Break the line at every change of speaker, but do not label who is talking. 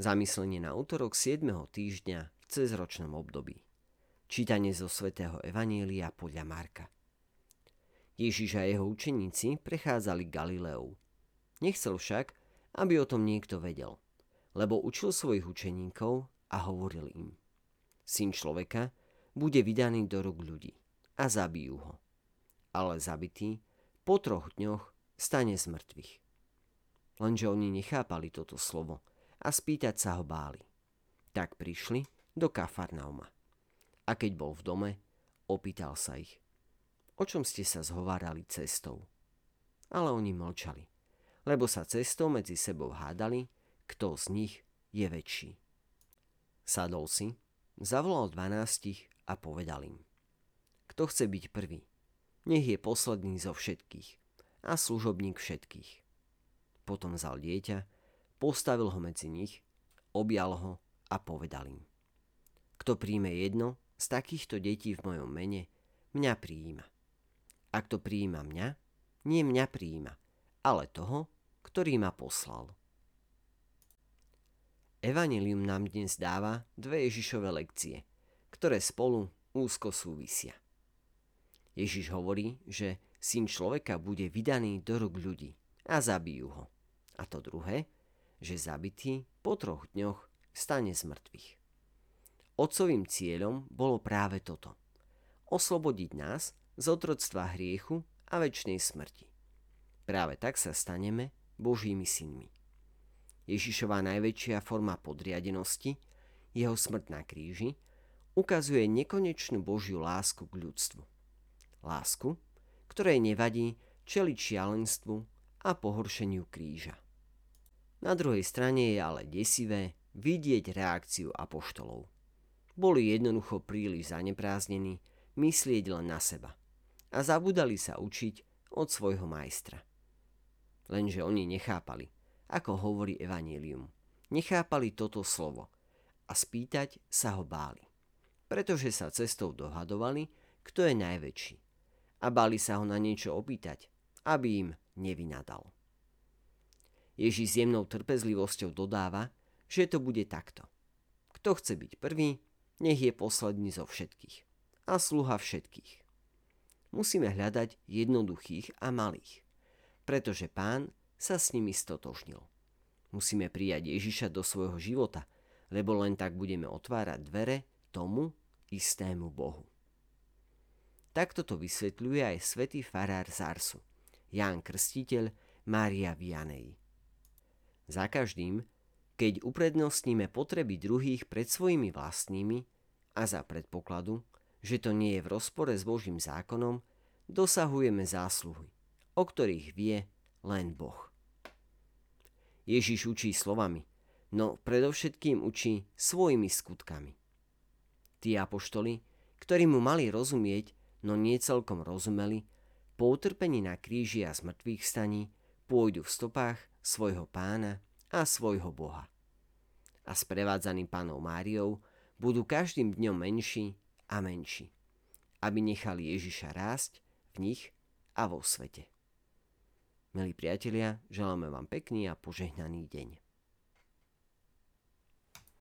Zamyslenie na útorok 7. týždňa v cezročnom období. Čítanie zo svätého Evanielia podľa Marka. Ježiš a jeho učeníci prechádzali Galileou. Nechcel však, aby o tom niekto vedel, lebo učil svojich učeníkov a hovoril im. Syn človeka bude vydaný do rúk ľudí a zabijú ho. Ale zabitý po troch dňoch stane z mŕtvych. Lenže oni nechápali toto slovo – a spýtať sa ho báli. Tak prišli do Kafarnauma. A keď bol v dome, opýtal sa ich. O čom ste sa zhovárali cestou? Ale oni mlčali, lebo sa cestou medzi sebou hádali, kto z nich je väčší. Sadol si, zavolal dvanástich a povedal im. Kto chce byť prvý, nech je posledný zo všetkých a služobník všetkých. Potom vzal dieťa, Postavil ho medzi nich, objal ho a povedal im. Kto príjme jedno z takýchto detí v mojom mene, mňa prijíma. A kto prijíma mňa, nie mňa prijíma, ale toho, ktorý ma poslal. Evangelium nám dnes dáva dve Ježišove lekcie, ktoré spolu úzko súvisia. Ježiš hovorí, že syn človeka bude vydaný do rúk ľudí a zabijú ho. A to druhé, že zabitý po troch dňoch stane z mŕtvych. Otcovým cieľom bolo práve toto. Oslobodiť nás z otroctva hriechu a väčšnej smrti. Práve tak sa staneme Božími synmi. Ježišová najväčšia forma podriadenosti, jeho smrť na kríži, ukazuje nekonečnú Božiu lásku k ľudstvu. Lásku, ktorej nevadí čeliť šialenstvu a pohoršeniu kríža. Na druhej strane je ale desivé vidieť reakciu apoštolov. Boli jednoducho príliš zanepráznení myslieť len na seba a zabudali sa učiť od svojho majstra. Lenže oni nechápali, ako hovorí Evangelium. Nechápali toto slovo a spýtať sa ho báli, pretože sa cestou dohadovali, kto je najväčší a báli sa ho na niečo opýtať, aby im nevynadal. Ježiš s jemnou trpezlivosťou dodáva, že to bude takto. Kto chce byť prvý, nech je posledný zo všetkých a sluha všetkých. Musíme hľadať jednoduchých a malých, pretože pán sa s nimi stotožnil. Musíme prijať Ježiša do svojho života, lebo len tak budeme otvárať dvere tomu istému Bohu. Takto to vysvetľuje aj svätý farár Zarsu, Ján Krstiteľ, Mária Vianej. Za každým, keď uprednostníme potreby druhých pred svojimi vlastnými a za predpokladu, že to nie je v rozpore s Božím zákonom, dosahujeme zásluhy, o ktorých vie len Boh. Ježiš učí slovami, no predovšetkým učí svojimi skutkami. Tí apoštoli, ktorí mu mali rozumieť, no nie celkom rozumeli, po utrpení na kríži a zmrtvých staní pôjdu v stopách svojho pána a svojho Boha. A sprevádzaný pánom Máriou budú každým dňom menší a menší, aby nechali Ježiša rásť v nich a vo svete. Milí priatelia, želáme vám pekný a požehnaný deň.